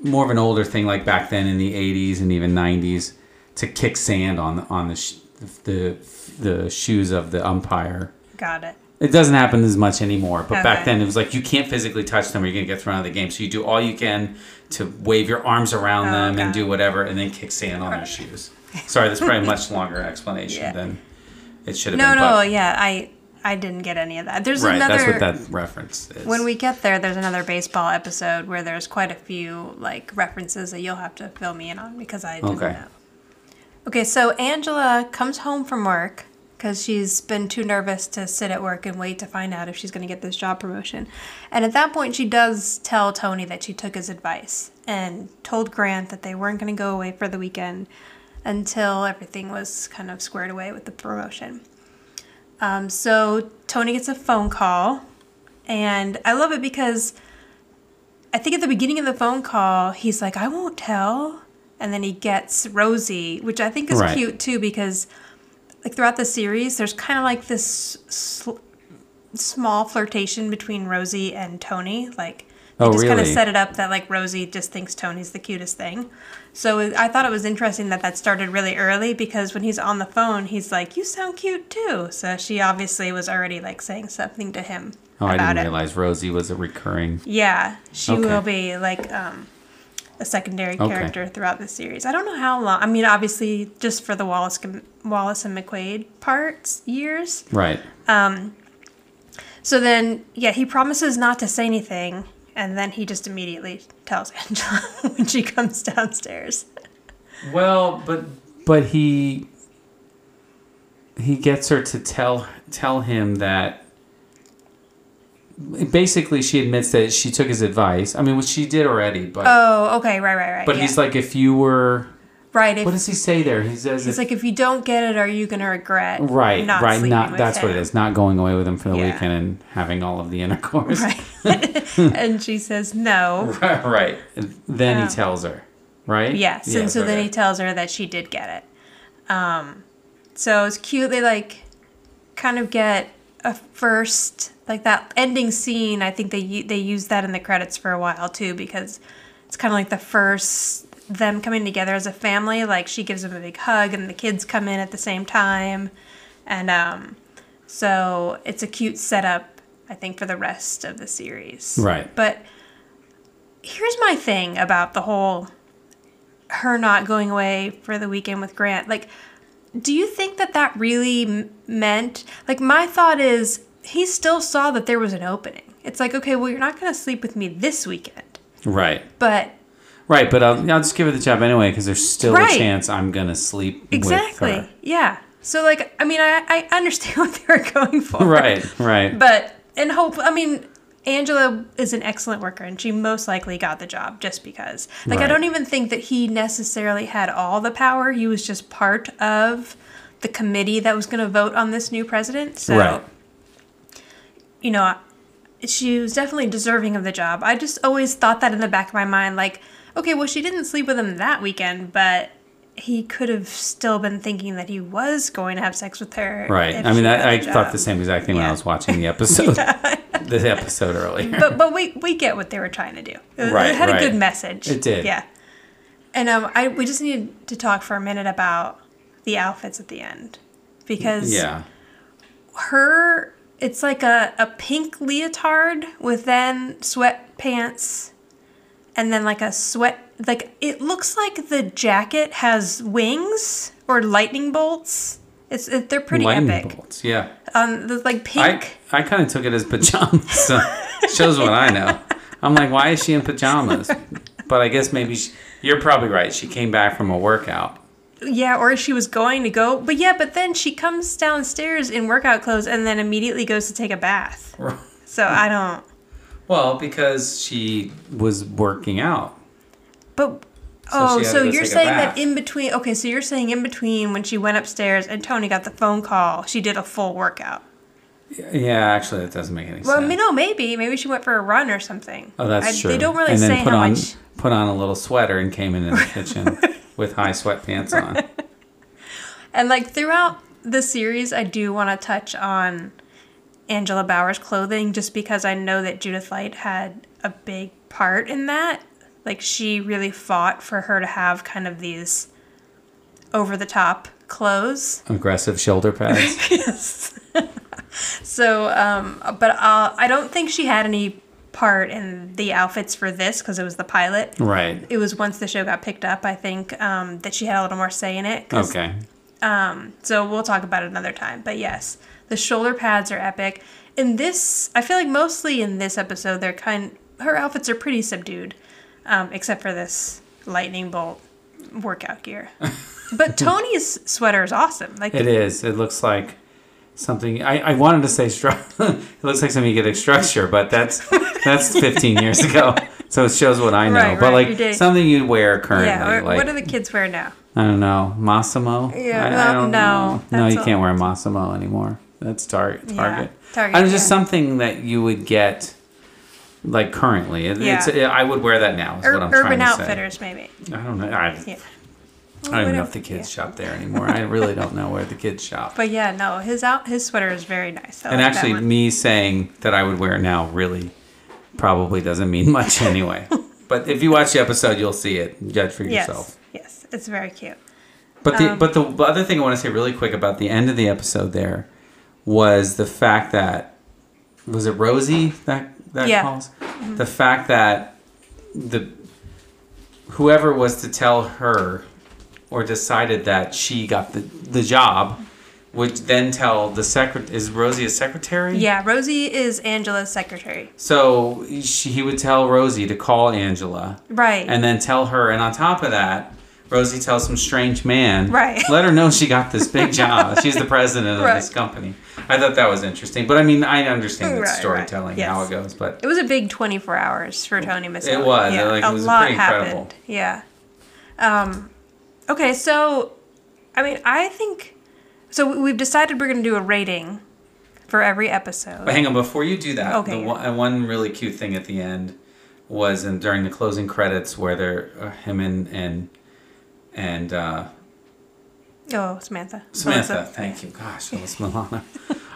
more of an older thing like back then in the 80s and even 90s to kick sand on on the sh- the the shoes of the umpire. Got it. It doesn't happen as much anymore, but back then it was like you can't physically touch them or you're gonna get thrown out of the game. So you do all you can to wave your arms around Oh, them and do whatever, and then kick sand on their shoes. Sorry, that's probably a much longer explanation Yeah. than it should have No, been. no, no, yeah, I I didn't get any of that. There's right, another that's what that reference is. when we get there, there's another baseball episode where there's quite a few like references that you'll have to fill me in on because I didn't Okay. know. Okay, so Angela comes home from work because she's been too nervous to sit at work and wait to find out if she's going to get this job promotion. And at that point, she does tell Tony that she took his advice and told Grant that they weren't going to go away for the weekend until everything was kind of squared away with the promotion. Um, so Tony gets a phone call, and I love it because I think at the beginning of the phone call, he's like, I won't tell. And then he gets Rosie, which I think is Right. cute too because, like, throughout the series, there's kind of like this sl- small flirtation between Rosie and Tony. Like, they Oh, just kind of set it up that, like, Rosie just thinks Tony's the cutest thing. So I thought it was interesting that that started really early because when he's on the phone, he's like, You sound cute too. So she obviously was already, like, saying something to him. oh, I didn't it. realize Rosie was a recurring. Yeah, she Okay. will be like um, a secondary Okay. character throughout the series. I don't know how long. I mean, obviously, just for the Wallace Wallace and McQuaid parts years. Right. Um, so then, yeah, he promises not to say anything, and then he just immediately tells Angela when she comes downstairs. Well, but but he he gets her to tell tell him that basically she admits that she took his advice. I mean, which she did already, but Oh, okay, right, right, right. but yeah. he's like, if you were, right. If, what does he say there? He says, he's if, like, if you don't get it, are you gonna regret? right, not right, sleeping not with that's what it is. Not going away with him for the Yeah. weekend and having all of the intercourse. Right. and she says no. right, right. And Then Yeah. he tells her, right? Yes, and so then he tells her that she did get it. Um, so it's cute. They like kind of get a first like that ending scene. I think they they use that in the credits for a while too because it's kind of like the first them coming together as a family. Like she gives him a big hug, and the kids come in at the same time, and um, so it's a cute setup. I think for the rest of the series. Right. But here's my thing about the whole her not going away for the weekend with Grant. Like, do you think that that really m- meant? Like, my thought is he still saw that there was an opening. It's like, okay, well, you're not going to sleep with me this weekend, right. but Right, but um, I'll, I'll just give her the job anyway because there's still Right. a chance I'm gonna sleep exactly, with her. yeah. So, like, I mean, I I understand what they were going for, Right, right. But and hope. I mean. Angela is an excellent worker, and she most likely got the job just because. Like, I don't even think that he necessarily had all the power. He was just part of the committee that was going to vote on this new president. So, Right. you know, she was definitely deserving of the job. I just always thought that in the back of my mind, like, okay, well, she didn't sleep with him that weekend, but he could have still been thinking that he was going to have sex with her. Right. I mean, I, I thought the same exact thing when I was watching the episode, the episode earlier. but but we we get what they were trying to do. It, Right, it had a good message. It did. Yeah. And um, I we just needed to talk for a minute about the outfits at the end because yeah. her it's like a, a pink leotard with then sweatpants and then like a sweat like it looks like the jacket has wings or lightning bolts. It's it, they're pretty Lightning epic. bolts. Yeah. Um, the like I pink. I kind of took it as pajamas. So shows what I know. I'm like, why is she in pajamas? But I guess maybe she, you're probably right. She came back from a workout. Yeah, or she was going to go, but yeah, but then she comes downstairs in workout clothes and then immediately goes to take a bath. So I don't. Well, because she was working out. But oh, so you're saying that in between? Okay, so you're saying in between when she went upstairs and Tony got the phone call, she did a full workout. Yeah, actually, that doesn't make any Well, sense. I mean, no, maybe maybe she went for a run or something. oh, that's I- true. They don't really and say put how on, much. Put on a little sweater and came into the kitchen with high sweatpants on. And like throughout the series, I do want to touch on Angela Bauer's clothing just because I know that Judith Light had a big part in that. Like she really fought for her to have kind of these over the top clothes. Aggressive shoulder pads. yes. so, um, but uh, I don't think she had any part in the outfits for this because it was the pilot. right. It was once the show got picked up, I think, um, that she had a little more say in it. Okay. Um, so we'll talk about it another time. But yes, the shoulder pads are epic. In this, I feel like mostly in this episode, they're kind. Her outfits are pretty subdued, um, except for this lightning bolt workout gear. but Tony's sweater is awesome. Like It is. It looks like something. I, I wanted to say stru- it looks like something you get a structure, but that's that's 15 years ago. So it shows what I know. Right, but right, like something you wear currently. yeah. Or, like what do the kids wear now? I don't know, Mossimo. Yeah, I, no, I don't no, know. No, you can't wear Mossimo anymore. That's Target. Yeah, Target. Target, I don't know, just yeah. something that you would get. Like currently, it, it's, Yeah. I would wear that now. Is Ur- what I'm Urban trying to Outfitters, maybe. say. I don't know. I, Yeah. I don't even know if the kids shop there anymore. I really don't know where the kids shop. But yeah, no, his out his sweater is very nice. I and like actually, me saying that I would wear it now really probably doesn't mean much anyway. but if you watch the episode, you'll see it. Judge for yes, yourself. yes, it's very cute. But the Um, but the other thing I want to say really quick about the end of the episode there was the fact that was it Rosie that that Yeah. calls mm-hmm. the fact that the whoever was to tell her or decided that she got the the job would then tell the secret is Rosie a secretary? Yeah, Rosie is Angela's secretary. So she, he would tell Rosie to call Angela Right. and then tell her. And on top of that, Rosie tells some strange man, Right. Let her know she got this big job. She's the president of Right. this company. I thought that was interesting, but I mean, I understand Right, it's right. storytelling how it goes, but It was a big 24 hours for Tony Micelli. It was, Yeah, like, it a was lot pretty incredible. happened. Yeah. Um, okay, so, I mean, I think. So we've decided we're going to do a rating for every episode. but hang on before you do that. Okay, one, one really cute thing at the end was in during the closing credits where they're uh, him and and and uh, Oh, Samantha. Samantha, Melissa. thank you. Gosh, Alyssa Milano.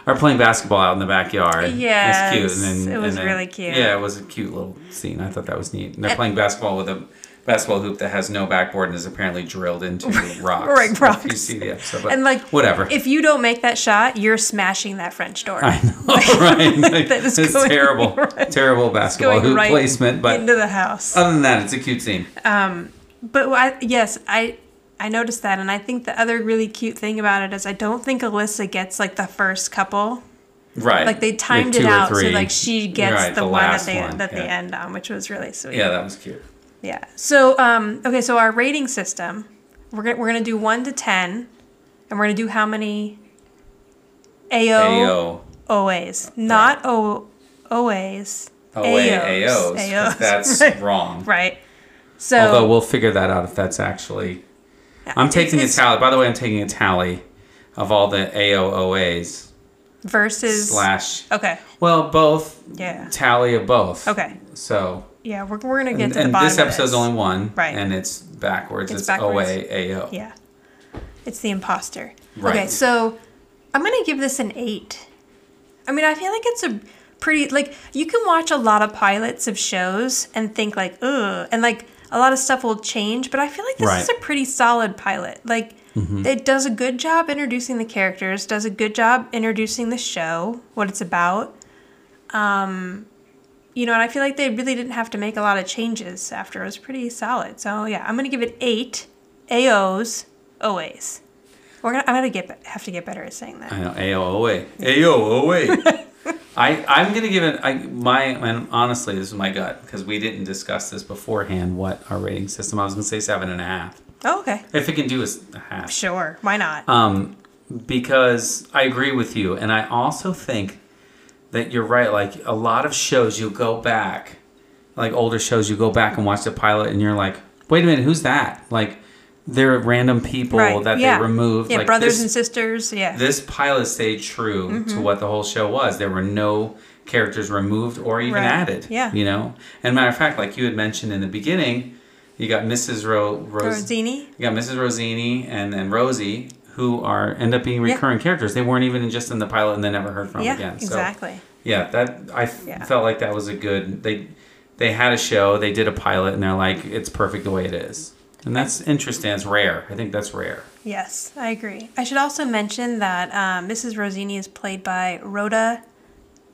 Are playing basketball out in the backyard. It's cute. And then, it was then- really cute. Yeah, it was a cute little scene. I thought that was neat. And they're playing basketball with a basketball hoop that has no backboard and is apparently drilled into rocks. Right, If you see the episode, And like, whatever. If you don't make that shot, you're smashing that French door. I know, right? Like, That is it's going- terrible, right. terrible basketball hoop right placement. But into the house. other than that, it's a cute scene. Um, But I, yes, I I noticed that, and I think the other really cute thing about it is I don't think Alyssa gets like the first couple. Right. Like they timed two it out so like she gets Right, the, the one that they one, that they end on, which was really sweet. Yeah, that was cute. Yeah. So um okay, so our rating system, we're gonna we're gonna do one to ten, and we're gonna do how many AO AO. OAs, not O OAs. OA, AOs. AOs. That's right. wrong. Right. So Although we'll figure that out if that's actually. I'm taking a tally. By the way, I'm taking a tally of all the AOOAs versus slash. Okay. Well, both Yeah. tally of both. Okay. So Yeah, we're, we're gonna get and, to the and bottom this episode's this. only one, Right. And it's backwards. It's It's, backwards. OA AO. Yeah. It's the imposter. Right. Okay, so I'm gonna give this an eight. I mean, I feel like it's a pretty like you can watch a lot of pilots of shows and think like, ugh, and like a lot of stuff will change, but I feel like this is a pretty solid pilot. Like it does a good job introducing the characters, does a good job introducing the show, what it's about. Um you know, and I feel like they really didn't have to make a lot of changes after. It was pretty solid. So yeah, I'm gonna give it eight AOs, OAs. We're gonna I'm gonna get have to get better at saying that. I know AOOA. AOOA. I I'm gonna give it. I my and honestly, this is my gut because we didn't discuss this beforehand. What our rating system? I was gonna say seven and a half. Oh, okay. If it can do is a half. Sure. Why not? Um, because I agree with you, and I also think that you're right. Like a lot of shows, you go back, like older shows, you go back and watch the pilot, and you're like, wait a minute, who's that? Like, they're random people Right. that yeah. they removed. Yeah, like brothers this, and sisters. Yeah. This pilot stayed true Mm-hmm. to what the whole show was. There were no characters removed or even Right. added. Yeah. You know? And matter of fact, like you had mentioned in the beginning, you got Mrs. Ro- Rose. Rossini. You got Mrs. Rossini and then Rosie, who are end up being Yeah. recurring characters. They weren't even just in the pilot and then never heard from Yeah, again. So, exactly. yeah, that I Yeah. felt like that was a good. They they had a show, they did a pilot, and they're like, it's perfect the way it is, and that's interesting. It's rare. I think that's rare. Yes, I agree. I should also mention that um, Mrs. Rossini is played by Rhoda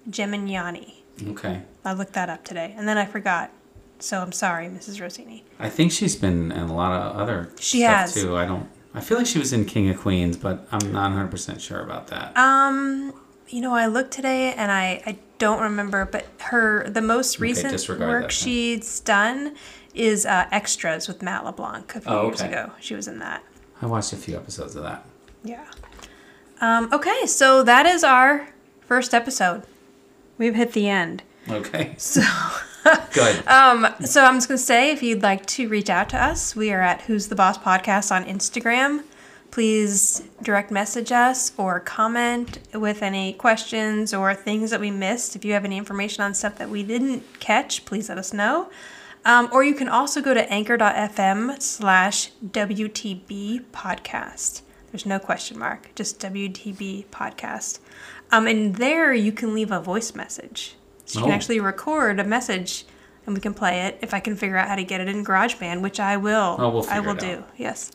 Gemignani. Okay. I looked that up today, and then I forgot. So I'm sorry, Mrs. Rossini. I think she's been in a lot of other She stuff has. too. I don't. I feel like she was in King of Queens, but I'm not 100 percent sure about that. Um, you know, I looked today, and I I don't remember, but her the most recent disregard work that she's done is uh, extras with Matt LeBlanc a few Oh, years okay. ago. She was in that. I watched a few episodes of that. Yeah. Um, okay, so that is our first episode. We've hit the end. Okay. So. Good. Um, so I'm just gonna say, if you'd like to reach out to us, we are at Who's the Boss Podcast on Instagram. Please direct message us or comment with any questions or things that we missed. If you have any information on stuff that we didn't catch, please let us know. Um, or you can also go to anchor.fm slash WTB podcast. There's no question mark, just WTB podcast. Um, and there you can leave a voice message. So you can Oh. actually record a message and we can play it if I can figure out how to get it in GarageBand, which I will. Oh, we'll I will do. Yes.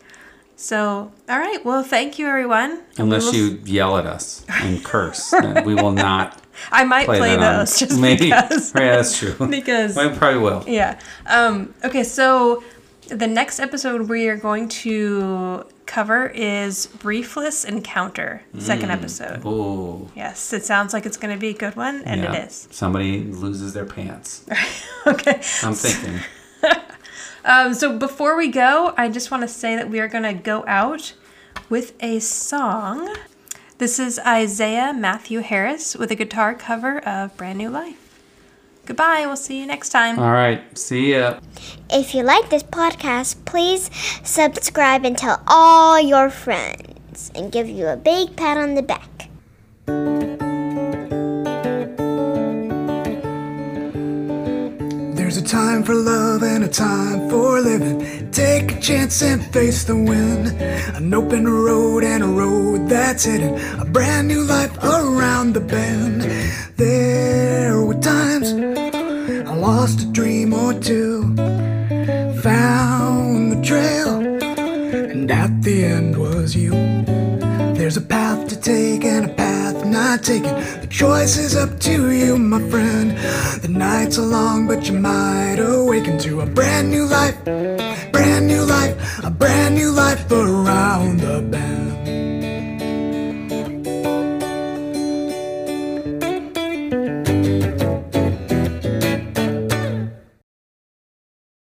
So, all right. Well, thank you, everyone. Unless will- you yell at us and curse, we will not I might play, play, those on. just Maybe. because. Yeah, that's true. because I probably will. yeah. Um, okay, so the next episode we are going to cover is Briefless Encounter, second episode. Oh. Yes, it sounds like it's going to be a good one, and yeah. it is. Somebody loses their pants. okay. I'm thinking. Um, so before we go, I just want to say that we are going to go out with a song. This is Isaiah Matthew Harris with a guitar cover of Brand New Life. Goodbye. We'll see you next time. All right. See ya. If you like this podcast, please subscribe and tell all your friends and give you a big pat on the back. There's a time for love and a time for living. Take a chance and face the wind. An open road and a road that's hidden. A brand new life around the bend. There were times I lost a dream or two. Found the trail, and at the end was you. There's a path to take and a path not taken. The choice is up to you, my friend. The nights are long, but you might awaken to a brand new life. Brand new life, a brand new life around the bend.